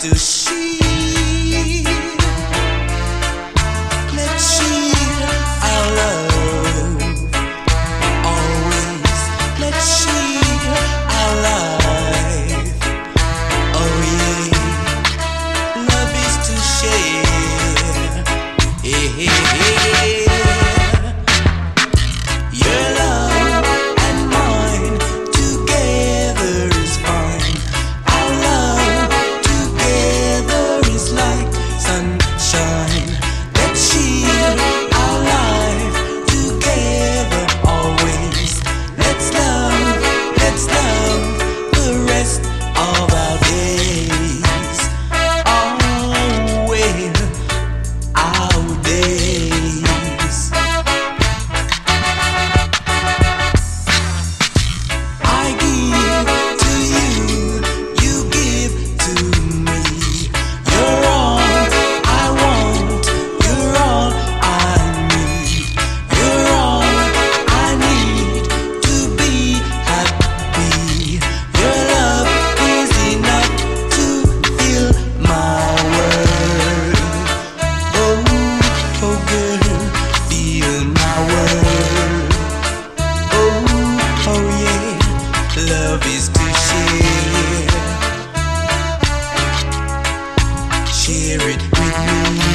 do she Thank you.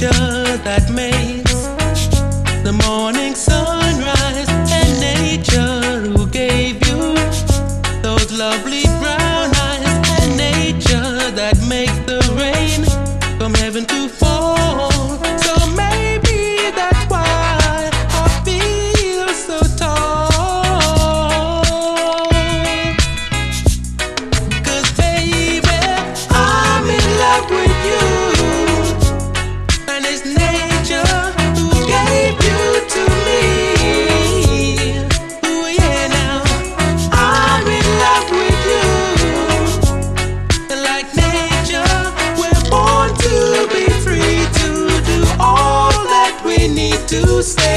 picture that makes the morning sun. you say